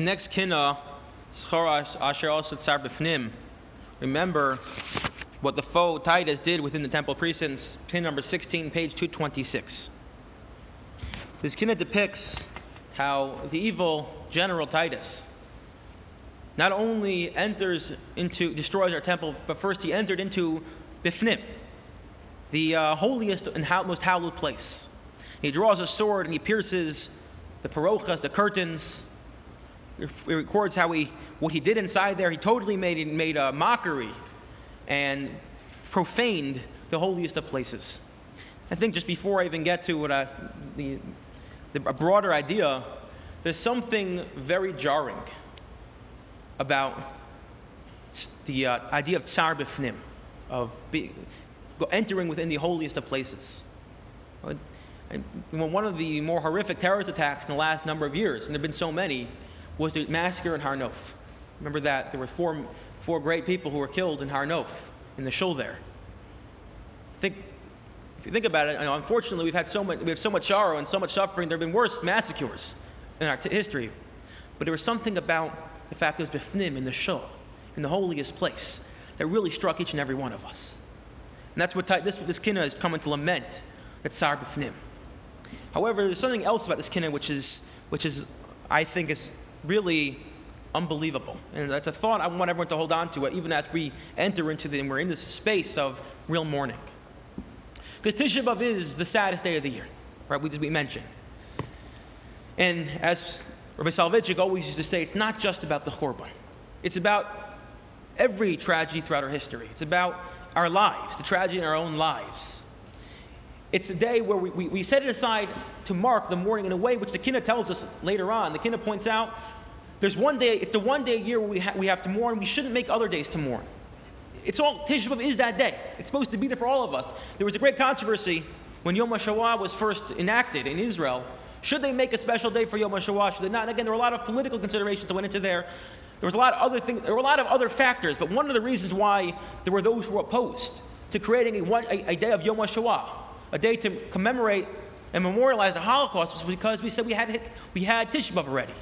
Next kina, Asher also Tsar B'fnim. Remember what the foe Titus did within the temple precincts, kina number 16, page 226. This kina depicts how the evil general Titus not only enters into, destroys our temple, but first he entered into Bifnim, the uh, holiest and most hallowed place. He draws a sword and he pierces the parochas, the curtains. It records how he, what he did inside there. He totally made, made a mockery and profaned the holiest of places. I think just before I even get to what I, the, the, a broader idea, there's something very jarring about the uh, idea of tsar b'fnim, of be, entering within the holiest of places. And one of the more horrific terrorist attacks in the last number of years, and there have been so many, was the massacre in Har Nof. Remember that there were four, four great people who were killed in Har Nof, in the shul there. Think, if you think about it, you know, unfortunately we've had so much, we have so much sorrow and so much suffering. There have been worse massacres in our t- history, but there was something about the fact that it was bifnim in the shul, in the holiest place, that really struck each and every one of us. And that's what this this kina is coming to lament that tsar bifnim. However, there's something else about this kinna which is, which is, I think, is really unbelievable. And that's a thought I want everyone to hold on to, uh, even as we enter into the, we're in this space of real mourning. Because Tisha B'Av is the saddest day of the year, right? We, we mentioned. And as Rabbi Soloveitchik always used to say, it's not just about the Churban. It's about every tragedy throughout our history. It's about our lives, the tragedy in our own lives. It's a day where we, we, we set it aside to mark the mourning in a way which the Kina tells us later on. The Kina points out there's one day, it's the one day a year where we, ha- we have to mourn. We shouldn't make other days to mourn. It's all, Tisha B'Av is that day. It's supposed to be there for all of us. There was a great controversy when Yom HaShoah was first enacted in Israel. Should they make a special day for Yom HaShoah? Should they not? And again, there were a lot of political considerations that went into there. There was a lot of other things. There were a lot of other factors. But one of the reasons why there were those who were opposed to creating a, a, a day of Yom HaShoah a day to commemorate and memorialize the Holocaust was because we said we had we had Tisha B'av already.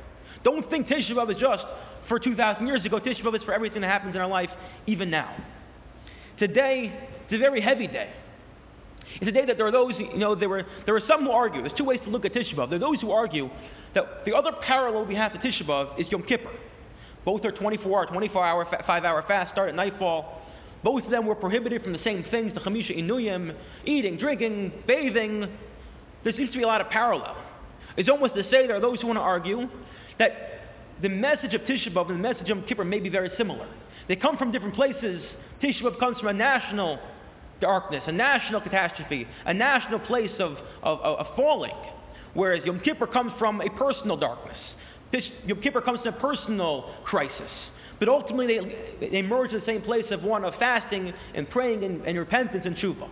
Don't think Tisha B'av is just for 2,000 years ago. Tisha B'av is for everything that happens in our life, even now. Today, it's a very heavy day. It's a day that there are those, you know, there were there are some who argue. There's two ways to look at Tisha B'av. There are those who argue that the other parallel we have to Tisha B'av is Yom Kippur. Both are 24 or 24 hour, 5 hour fast, start at nightfall, both of them were prohibited from the same things, the Chamisha Inuyim, eating, drinking, bathing. There seems to be a lot of parallel. It's almost to say there are those who want to argue that the message of Tisha B'Av and the message of Kippur may be very similar. They come from different places. Tisha B'Av comes from a national darkness, a national catastrophe, a national place of, of, of falling, whereas Yom Kippur comes from a personal darkness. Yom Kippur comes from a personal crisis. But ultimately, they, they emerge in the same place of one of fasting and praying and, and repentance and tshuva.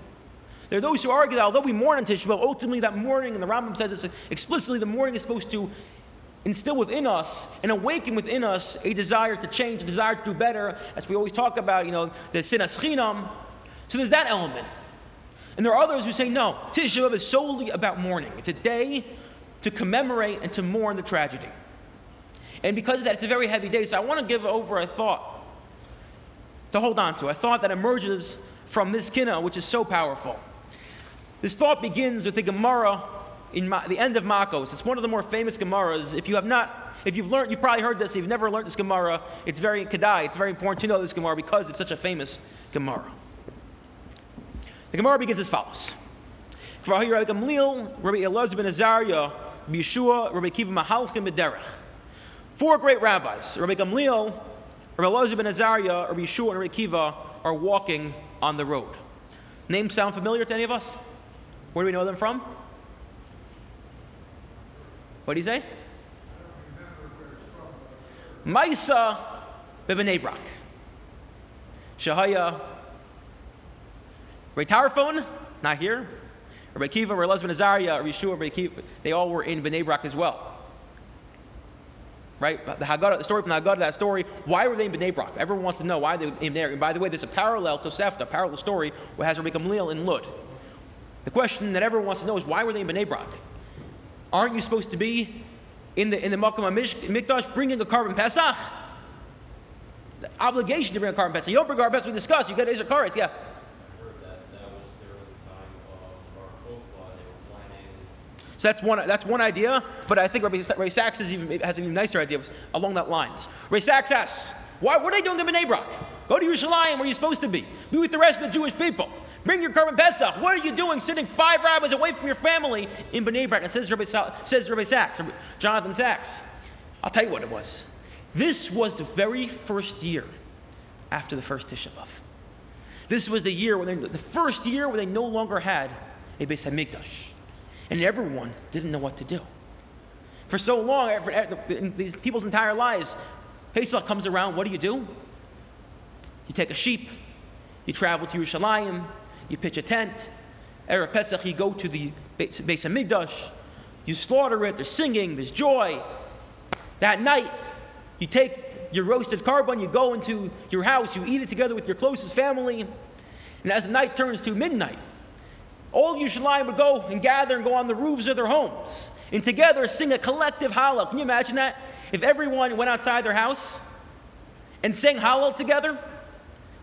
There are those who argue that although we mourn on Tisha B'Av, ultimately that mourning, and the Rambam says this explicitly, the mourning is supposed to instill within us and awaken within us a desire to change, a desire to do better, as we always talk about, you know, the sinas chinam. So there's that element. And there are others who say, no, Tisha B'Av is solely about mourning. It's a day to commemorate and to mourn the tragedy. And because of that, it's a very heavy day. So I want to give over a thought to hold on to, a thought that emerges from this kina, which is so powerful. This thought begins with the Gemara in Ma- the end of Makos. It's one of the more famous Gemaras. If you have not, if you've learned, you've probably heard this. If you've never learned this Gemara, it's very Kedai. It's very important to know this Gemara because it's such a famous Gemara. The Gemara begins as follows. Rabbi Elazar ben Azariah, Yeshua, Rabbi Kiva Mahalchim Bederach. Four great rabbis, Rabbi Gamliel, Rabbi Elazar ben Azariah, Rabbi Yeshua, and Rabbi Kiva, are walking on the road. Names sound familiar to any of us? Where do we know them from? What do you say? Maisa bebnei Brak. Shahaya Ray not here. Rabbi Kiva, Rabbi Elazar ben Azariah, Rabbi Kiva, they all were in Bnei Brak as well. Right? The Haggadah, the story from the Haggadah, that story, why were they in Bnei Brak? Everyone wants to know why they were in there. And by the way, there's a parallel to Sefta, a parallel story where has Rabbi Gamliel in Lud. The question that everyone wants to know is why were they in Bnei Brak? Aren't you supposed to be in the in the Makom Mikdash bringing a korban Pesach. The obligation to bring a korban Pesach. You don't bring korban Pesach. We discussed. You get Ezer Karet. Yeah. So that's one, that's one idea, but I think Rabbi, Rabbi Sacks even, has an even nicer idea along that lines. Ray Sacks asks, why, what are they doing in Bnei Brak? Go to Yerushalayim where you're supposed to be. Be with the rest of the Jewish people. Bring your korban Pesach. What are you doing sitting five rabbis away from your family in Bnei Brak? And says Rabbi, says Rabbi Sacks, Jonathan Sacks. I'll tell you what it was. This was the very first year after the first Tisha B'Av. This was the year when they, the first year where they no longer had a Beis Hamikdash and everyone didn't know what to do. For so long, in these people's entire lives, Pesach comes around, what do you do? You take a sheep, you travel to Yerushalayim, you pitch a tent. Erev Pesach, you go to the Beis Hamikdash, you slaughter it, there's singing, there's joy. That night, you take your roasted korban, you go into your house, you eat it together with your closest family. And as the night turns to midnight, all Yerushalayim would go and gather and go on the roofs of their homes and together sing a collective Hallel. Can you imagine that? If everyone went outside their house and sang Hallel together,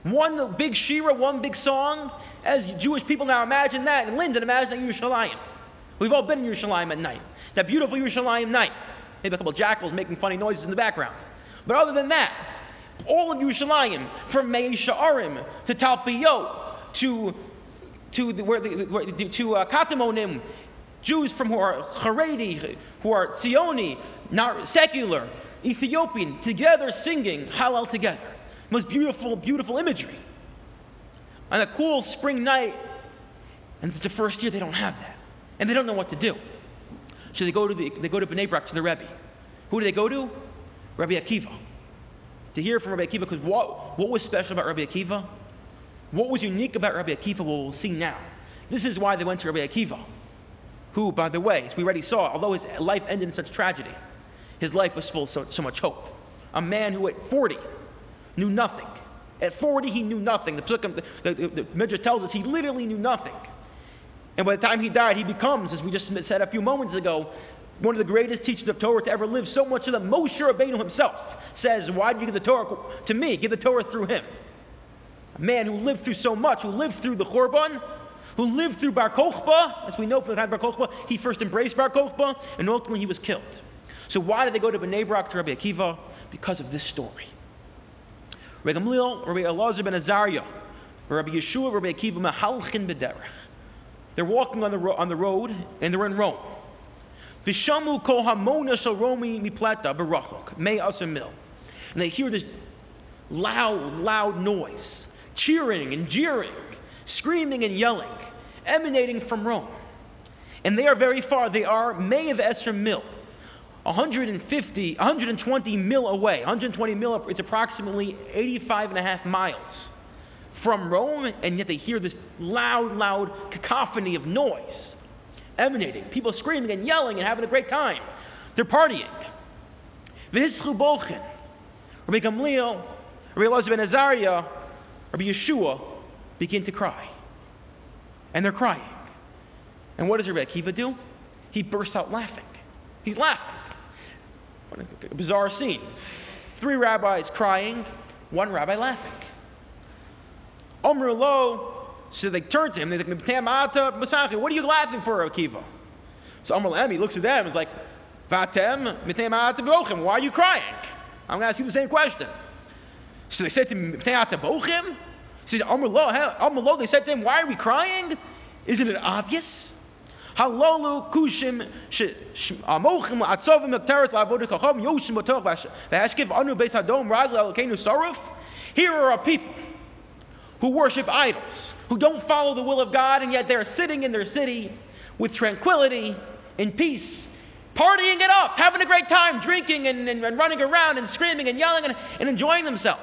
one big shira, one big song, as Jewish people now imagine that. And Lyndon, imagine Yerushalayim. We've all been in Yerushalayim at night. That beautiful Yerushalayim night. Maybe a couple of jackals making funny noises in the background. But other than that, all of Yerushalayim, from Mea Shearim to Talpiyot to to the, where the, where, to uh, Jews from who are Haredi, who are Zioni, not secular, Ethiopian, together singing Hallel together. Most beautiful, beautiful imagery. On a cool spring night, and it's the first year they don't have that, and they don't know what to do. So they go to the, they go to Bnei Brak to the Rebbe. Who do they go to? Rabbi Akiva. To hear from Rabbi Akiva, because what, what was special about Rabbi Akiva? What was unique about Rabbi Akiva, we'll see now. This is why they went to Rabbi Akiva, who, by the way, as we already saw, although his life ended in such tragedy, his life was full of so, so much hope. A man who at 40 knew nothing. At 40, he knew nothing. The, the, the, the Midrash tells us he literally knew nothing. And by the time he died, he becomes, as we just said a few moments ago, one of the greatest teachers of Torah to ever live, so much so that Moshe Rabbeinu himself says, Why did you give the Torah to me? Give the Torah through him. A man who lived through so much, who lived through the Churban, who lived through Bar Kokhba, as we know from the time Bar Kokhba, he first embraced Bar Kokhba, and ultimately he was killed. So why did they go to Bnei Brak to Rabbi Akiva? Because of this story. Rabbi Gamliel, Rabbi Elazar ben Azariah, Rabbi Yeshua, Rabbi Akiva, Mahalchin Bederech. They're walking on the, ro- on the road, and they're in Rome. Vishamu kol hamona shel Romi miplata berachok, me asamil. And they hear this loud, loud noise cheering and jeering, screaming and yelling, emanating from Rome. And they are very far. They are May of Esser Mil, 150, 120 mil away. 120 mil, it's approximately 85 and a half miles from Rome, and yet they hear this loud, loud cacophony of noise emanating. People screaming and yelling and having a great time. They're partying. V'hischu bochen. Rabbi Gamliel, Rabbi Elazar ben Azariah, Rabbi Yeshua begin to cry. And they're crying. And what does Rabbi Akiva do? He bursts out laughing. He's laughing. A bizarre scene. Three rabbis crying, one rabbi laughing. Omer lo, so they turn to him. They say, What are you laughing for, Akiva? So Omer Emi looks at them and is like, Vatem, why are you crying? I'm going to ask you the same question. So they said to him, Bochim? He said, Amrlo, they said to him, Why are we crying? Isn't it obvious? Halolu kushim amochim atzovim teretz la'avodah kachom yoshim b'toch v'ashkiv anu beis hadom razal elkeinu saruf. Here are a people who worship idols, who don't follow the will of God, and yet they're sitting in their city with tranquility in peace partying it up, having a great time, drinking and, and, and running around and screaming and yelling and, and enjoying themselves.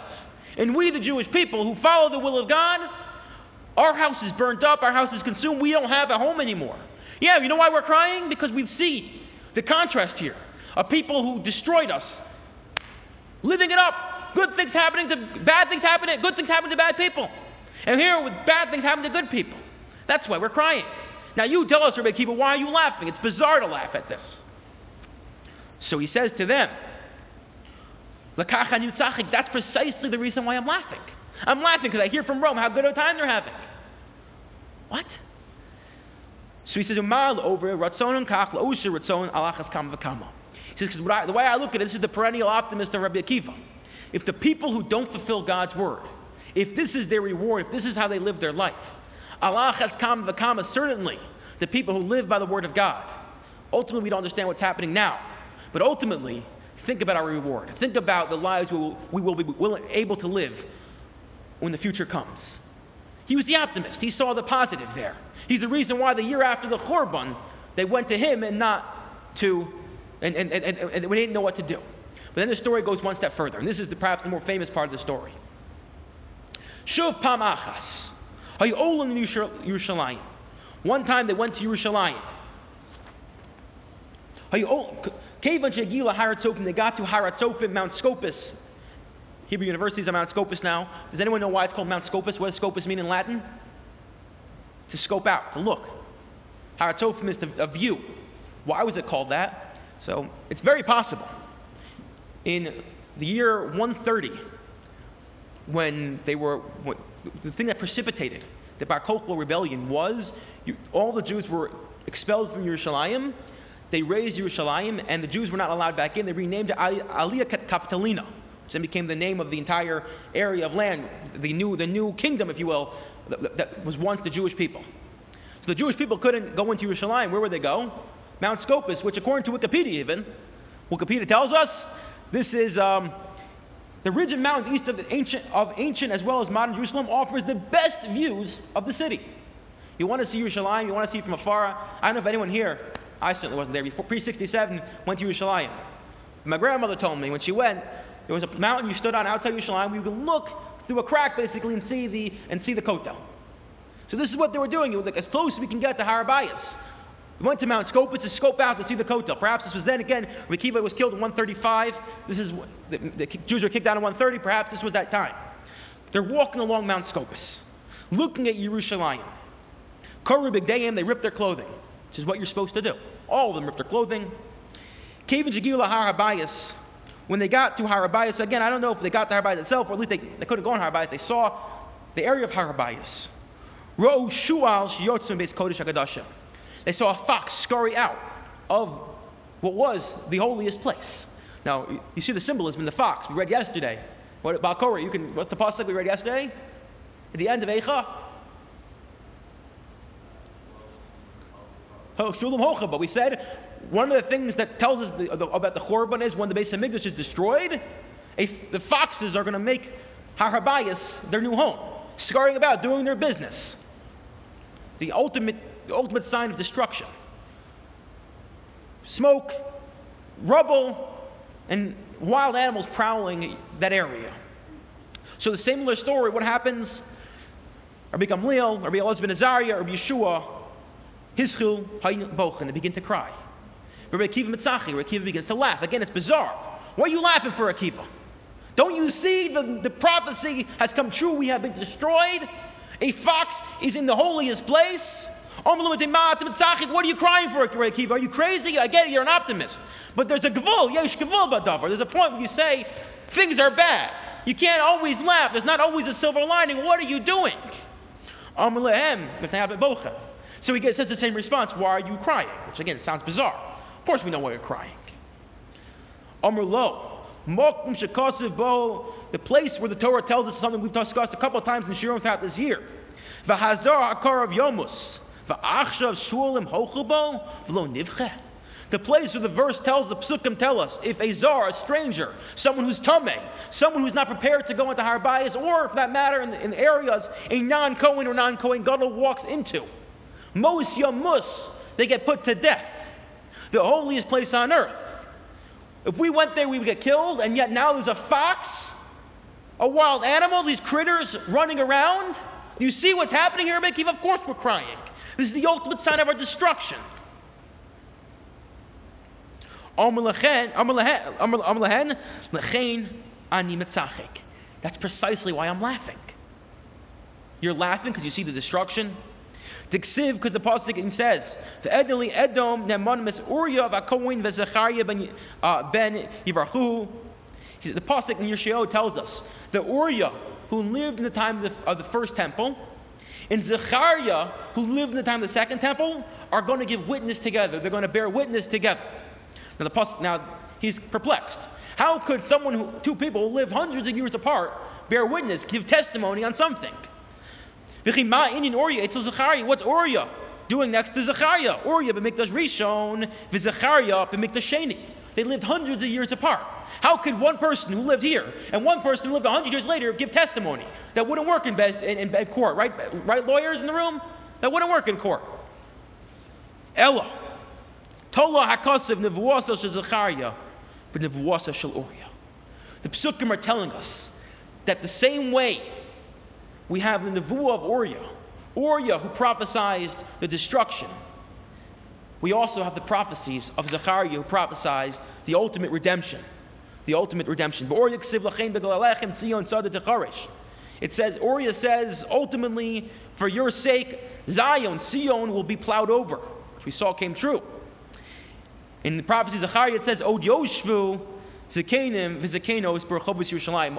And we, the Jewish people who follow the will of God, our house is burnt up, our house is consumed, we don't have a home anymore. Yeah, you know why we're crying? Because we see the contrast here of people who destroyed us, living it up. Good things happening to bad things happening, good things happening to bad people. And here with bad things happening to good people. That's why we're crying. Now you tell us, Rabbi Kiva, why are you laughing? It's bizarre to laugh at this. So he says to them, that's precisely the reason why I'm laughing. I'm laughing because I hear from Rome how good a time they're having. What? So he says, Umal over Ratzon Kach Lausha Ratzon Alachas Kam Vakama. He says, because the way I look at it, this is the perennial optimist of Rabbi Akiva. If the people who don't fulfill God's word, if this is their reward, if this is how they live their life, Alachas Kam Vakama, certainly the people who live by the word of God. Ultimately, we don't understand what's happening now. But ultimately, think about our reward. Think about the lives we will, we will be able to live when the future comes. He was the optimist. He saw the positive there. He's the reason why the year after the Churban, they went to him and not to, and, and, and, and, we didn't know what to do. But then the story goes one step further, and this is the, perhaps the more famous part of the story. Shuv Pam Achas. in Yerushalayim. One time they went to Yerushalayim. Are you all? Kevan Shagila Haratzopim, they got to Haratzopim, Mount Scopus. Hebrew universities are Mount Scopus now. Does anyone know why it's called Mount Scopus? What does Scopus mean in Latin? To scope out, to look. Haratzopim is a view. Why was it called that? So it's very possible. In the year 130, when they were, when, the thing that precipitated the Bar Kokhba rebellion was you, all the Jews were expelled from Yerushalayim. They razed Yerushalayim, and the Jews were not allowed back in. They renamed it Aelia Capitolina, which then became the name of the entire area of land, the new, the new kingdom, if you will, that, was once the Jewish people. So the Jewish people couldn't go into Yerushalayim. Where would they go? Mount Scopus, which according to Wikipedia even, Wikipedia tells us, this is um, the ridge of mountains east of ancient, of ancient as well as modern Jerusalem offers the best views of the city. You want to see Yerushalayim, you want to see it from afar. I don't know if anyone here, I certainly wasn't there, before pre 67 went to Yerushalayim. My grandmother told me when she went, there was a mountain you stood on outside Yerushalayim, you could look through a crack basically and see the, and see the Kotel. So this is what they were doing. It was like as close as we can get to Har HaBayis. We went to Mount Scopus to scope out to see the Kotel. Perhaps this was then again, Rekiva was killed in 135. This is the, the Jews were kicked out in 130. Perhaps this was that time. They're walking along Mount Scopus, looking at Yerushalayim. Koru Bigdayim, they ripped their clothing, which is what you're supposed to do. All of them ripped their clothing. Kevin Jagila Har HaBayis, when they got to Har HaBayis, again, I don't know if they got to Har HaBayis itself, or at least they, they couldn't go on Har HaBayis. They saw the area of Har HaBayis. Ro Shual Shiyotzim Beis Kodesh. They saw a fox scurry out of what was the holiest place. Now, you see the symbolism in the fox. We read yesterday. What about Korah? You can. What's the pasuk we read yesterday? At the end of Eicha. Shulam Hocha. But we said one of the things that tells us the, the, about the Chorban is when the Beis Hamikdash is destroyed, a, the foxes are going to make Har HaBayis their new home, scurrying about, doing their business. The ultimate the ultimate sign of destruction. Smoke, rubble, and wild animals prowling that area. So the similar story, what happens? Rabbi Gamliel, Rabbi Elazar ben Azariah, Rabbi Yeshua, Hizchil, Bochen, they begin to cry. Rabbi Akiva Mitzachi, Rabbi Akiva begins to laugh. Again, it's bizarre. Why are you laughing for Akiva? Don't you see the, the prophecy has come true? We have been destroyed. A fox is in the holiest place. What are you crying for, Akiva? Are you crazy? I get it, you're an optimist. But there's a gvul, yesh gvul badavar. There's a point where you say things are bad. You can't always laugh. There's not always a silver lining. What are you doing? So he says the same response. Why are you crying? Which again, sounds bizarre. Of course we know why you're crying. Amrlo. The place where the Torah tells us something we've discussed a couple of times in Shirim throughout this year. V'hazar hakar of Yomus. The place where the verse tells, the psukim tell us, if a czar, a stranger, someone who's tameh, someone who's not prepared to go into Har HaBayis, or for that matter, in, in areas a non-Kohen or non-Kohen gadol walks into, Mos Yamus, they get put to death. The holiest place on earth. If we went there, we would get killed, and yet now there's a fox, a wild animal, these critters running around. You see what's happening here, Mickey? Of course we're crying. This is the ultimate sign of our destruction. That's precisely why I'm laughing. You're laughing because you see the destruction. Because the pasuk says, "The Edeli Edom Vakoin Vezachariah ben uh, ben Yivarchu." The pasuk in Yeshua tells us that Uriah, who lived in the time of the, of the first temple, and Zechariah, who lived in the time of the second temple, are going to give witness together. They're going to bear witness together. Now, the pasuk, now he's perplexed. How could someone who, two people who lived hundreds of years apart, bear witness, give testimony on something? What's Uriah doing next to Zechariah? Uriah b'mikdash Rishon, v'Zechariah b'mikdash Sheni. They lived hundreds of years apart. How could one person who lived here and one person who lived a hundred years later give testimony? That wouldn't work in, bed, in, in court, right? Right, lawyers in the room? That wouldn't work in court. Ella. Tola hakasav nevuasa shel Zechariah, but nevuasa shel Uriah. The psukim are telling us that the same way we have the nevuah of Uriah, Uriah who prophesied the destruction. We also have the prophecies of Zechariah who prophesies the ultimate redemption the ultimate redemption. It says, Uriah says, ultimately, for your sake, Zion, Sion will be plowed over, which we saw came true. In the prophecy of Zechariah, it says.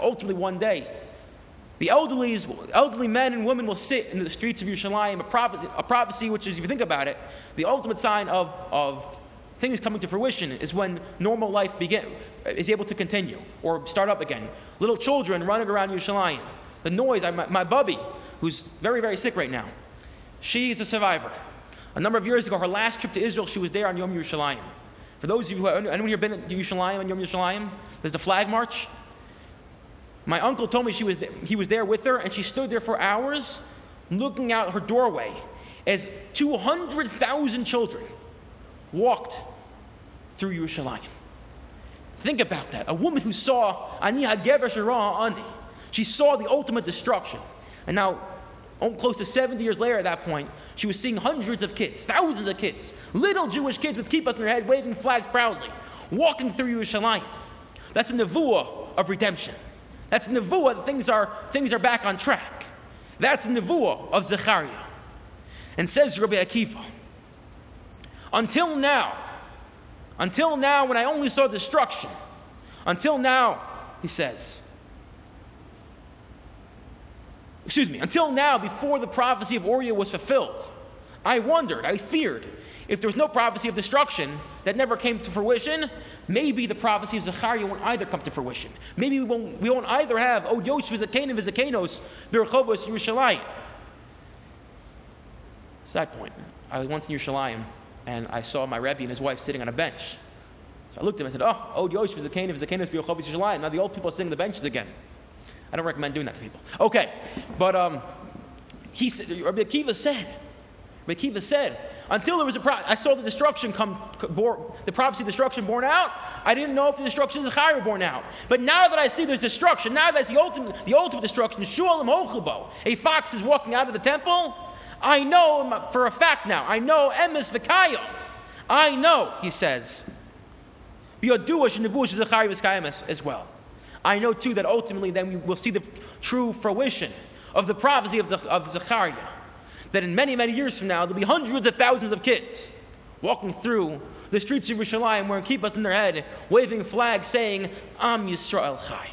Ultimately, one day, the elderly, elderly men and women will sit in the streets of Yerushalayim, a prophecy, a prophecy which is, if you think about it, the ultimate sign of, of things coming to fruition is when normal life begin, is able to continue or start up again. Little children running around Yerushalayim. The noise, my, my bubby, who's very, very sick right now, she's a survivor. A number of years ago, her last trip to Israel, she was there on Yom Yerushalayim. For those of you who, anyone here been to Yerushalayim on Yom Yerushalayim? There's the flag march. My uncle told me she was, he was there with her, and she stood there for hours looking out her doorway as 200,000 children walked through Yerushalayim. Think about that. A woman who saw Ani Hagever Ani. She saw the ultimate destruction. And now, oh, close to 70 years later at that point, she was seeing hundreds of kids, thousands of kids, little Jewish kids with kippahs in their head, waving flags proudly, walking through Yerushalayim. That's a nevuah of redemption. That's nevuah things are, things are back on track. That's nevuah of Zechariah. And says Rabbi Akiva, until now, until now, when I only saw destruction, until now, he says, excuse me, until now, before the prophecy of Uriah was fulfilled, I wondered, I feared, if there was no prophecy of destruction that never came to fruition, maybe the prophecy of Zechariah won't either come to fruition. Maybe we won't, we won't either have, oh, Yosh Vizakanim Vizakanos, Berchovos Yerushalayim. Side point. I was once in Yerushalayim and I saw my Rebbe and his wife sitting on a bench. So I looked at him and said, Oh, oh, Yosh is the Canaan, the Canaan is Now the old people are sitting on the benches again. I don't recommend doing that to people. Okay, but um, he said, Rabbi Akiva said, Akiva said, until there was a pro- I saw the destruction come, bore, the prophecy of destruction born out. I didn't know if the destruction of Zechariah born out. But now that I see there's destruction, now that's the ultimate, the ultimate destruction, Shualim Hochubo, a fox is walking out of the temple, I know for a fact now. I know emes v'kayo. I know, he says. as well. I know too that ultimately then we will see the true fruition of the prophecy of, the, of Zechariah. That in many, many years from now, there'll be hundreds of thousands of kids walking through the streets of Yerushalayim wearing kippahs in their head, waving flags saying, Am Yisrael Chai.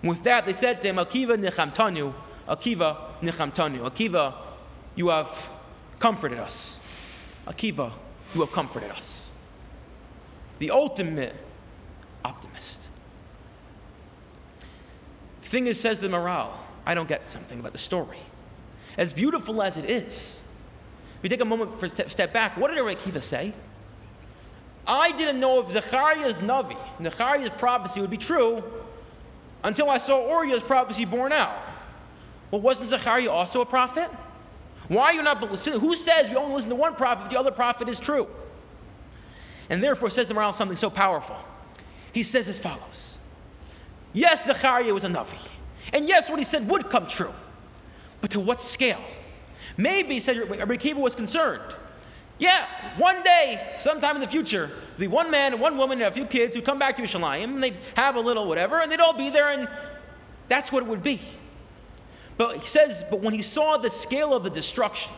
And with that, they said to him, Akiva Nichamtanu, Akiva Nichamtanu. Akiva you have comforted us. Akiva, you have comforted us. The ultimate optimist. The thing is, says the Maharal, I don't get something about the story. As beautiful as it is, if we take a moment for a step back, what did Akiva say? I didn't know if Zechariah's Navi, Zechariah's prophecy would be true until I saw Uriah's prophecy borne out. Well, wasn't Zechariah also a prophet? Why are you not listening? Who says you only listen to one prophet if the other prophet is true? And therefore says the Maharal something so powerful. He says as follows. Yes, Zechariah was a Navi. And yes, what he said would come true. But to what scale? Maybe, said Rabbi was concerned. Yeah, one day, sometime in the future, be one man and one woman and a few kids who come back to Yerushalayim and they have a little whatever and they'd all be there and that's what it would be. But he says, but when he saw the scale of the destruction,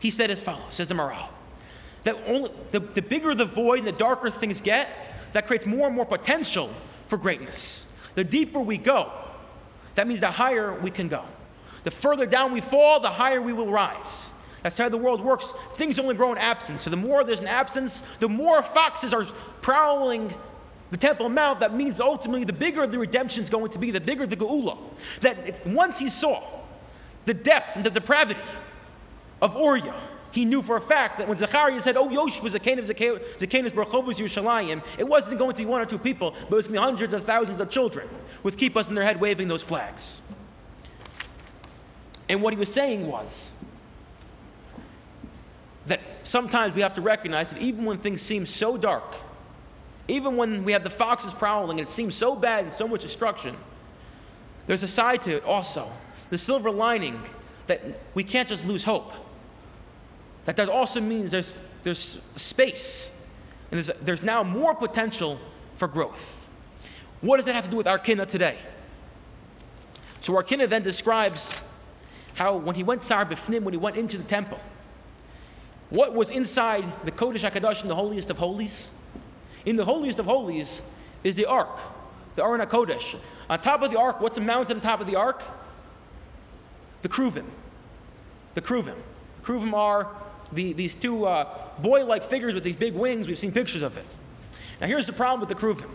he said as follows, says the Maharal, that only, the, the bigger the void and the darker things get, that creates more and more potential for greatness. The deeper we go, that means the higher we can go. The further down we fall, the higher we will rise. That's how the world works. Things only grow in absence. So the more there's an absence, the more foxes are prowling the Temple Mount. That means ultimately the bigger the redemption is going to be, the bigger the Geula. That once he saw the depth and the depravity of Uriah, he knew for a fact that when Zechariah said, Oh, Yosh was the Zacchaeus, Zacchaeus Barchovus Yerushalayim, it wasn't going to be one or two people, but it was going to be hundreds of thousands of children with kippahs in their head waving those flags. And what he was saying was that sometimes we have to recognize that even when things seem so dark, even when we have the foxes prowling and it seems so bad and so much destruction, there's a side to it also. The silver lining that we can't just lose hope. That that also means there's, there's space and there's, there's now more potential for growth. What does that have to do with our Arkina today? So our Arkina then describes how when he went Sar Bifnim, when he went into the temple, what was inside the Kodesh HaKadosh in the holiest of holies? In the holiest of holies is the ark, the Aron HaKodesh. On top of the ark, what's the mounted on top of the ark? The Kruvim. The Kruvim. Kruvim are the, these two uh, boy-like figures with these big wings. We've seen pictures of it. Now here's the problem with the Kruvim.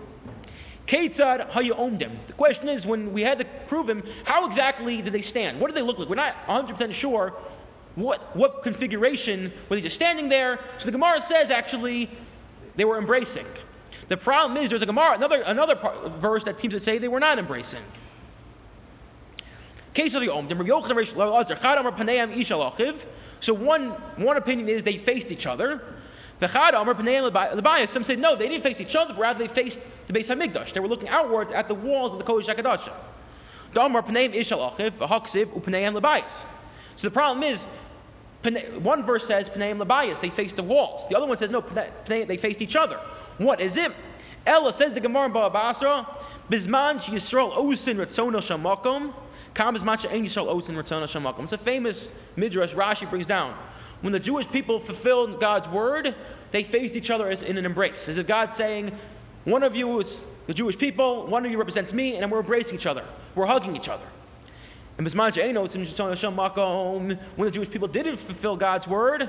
Ketzad Hayomdim. The question is, when we had to prove Kruvim, how exactly did they stand? What did they look like? We're not 100% sure what, what configuration were they just standing there. So the Gemara says actually they were embracing. The problem is there's a Gemara, another, another part, verse that seems to say they were not embracing. So one, one opinion is they faced each other. Some said no, they didn't face each other, rather they faced the Beis Hamikdash. They were looking outwards at the walls of the Kodesh HaKadosh. So the problem is, one verse says Pneim Labayas, they faced the walls. The other one says no, they faced each other. What is it? Ella says the Gemara in Baba Basra, Bizman Yisrael Osin Ratzona Shamakom, Kam Bizman Yisrael Osin Ratzona Shamakom. It's a famous midrash Rashi brings down. When the Jewish people fulfilled God's word, they faced each other in an embrace. This is God saying, one of you is the Jewish people, one of you represents me, and we're embracing each other. We're hugging each other. And when the Jewish people didn't fulfill God's word,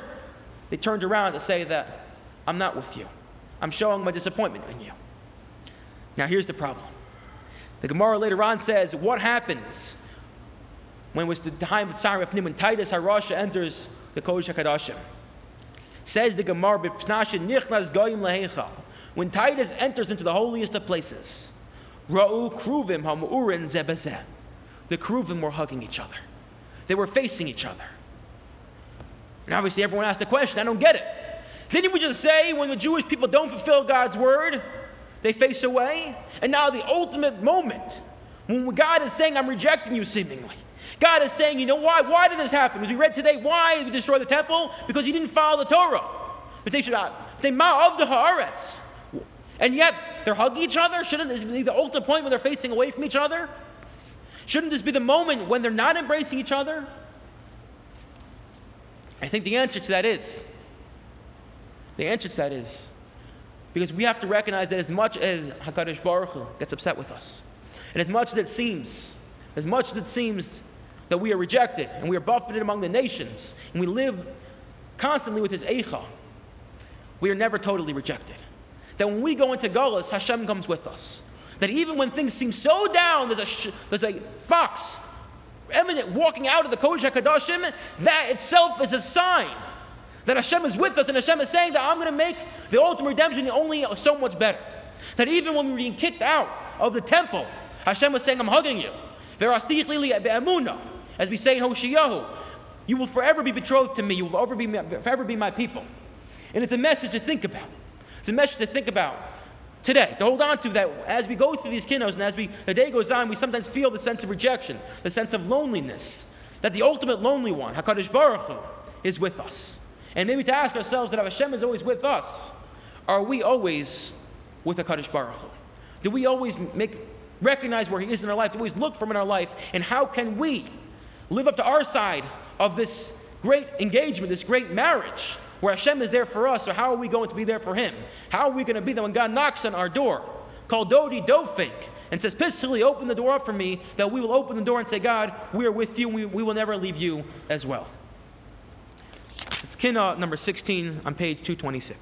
they turned around to say that I'm not with you. I'm showing my disappointment in you. Now here's the problem. The Gemara later on says, what happens when it was the time of Tzara when Titus Harasha enters the Kodesh HaKadoshim? Says the Gemara, nichnas goyim lehecha. When Titus enters into the holiest of places, Ra'u kruvim ha'mu'urin zebezeh the kruvim were hugging each other. They were facing each other. And obviously, everyone asked the question I don't get it. Didn't we just say when the Jewish people don't fulfill God's word, they face away? And now, the ultimate moment, when God is saying, I'm rejecting you seemingly. God is saying, you know why? Why did this happen? As we read today, why did we destroy the temple? Because you didn't follow the Torah. But they should say, Ma of the Haaretz. And yet, they're hugging each other? Shouldn't this be the ultimate point when they're facing away from each other? Shouldn't this be the moment when they're not embracing each other? I think the answer to that is the answer to that is because we have to recognize that as much as Hakadosh Baruch Hu gets upset with us, and as much as it seems, as much as it seems that we are rejected and we are buffeted among the nations, and we live constantly with His Eicha, we are never totally rejected. That when we go into Golas, Hashem comes with us that even when things seem so down, there's a, sh- there's a fox eminent walking out of the Kodesh HaKadoshim, that itself is a sign that Hashem is with us, and Hashem is saying that I'm going to make the ultimate redemption only uh, so much better. That even when we were being kicked out of the temple, Hashem was saying, I'm hugging you. As we say in Hoshiyahu, you will forever be betrothed to me, you will forever be, forever be my people. And it's a message to think about. It's a message to think about today, to hold on to that as we go through these kinnos and as we, the day goes on, we sometimes feel the sense of rejection, the sense of loneliness, that the ultimate lonely one, HaKadosh Baruch Hu, is with us. And maybe to ask ourselves that Hashem is always with us, are we always with HaKadosh Baruch Hu? Do we always make, recognize where He is in our life? Do we always look for Him in our life? And how can we live up to our side of this great engagement, this great marriage, where Hashem is there for us, so how are we going to be there for Him? How are we going to be there when God knocks on our door? Kol Dodi Dofek, and says, Pistily, open the door up for me, that we will open the door and say, God, we are with you, we, we will never leave you as well. It's Kinah number 16 on page 226.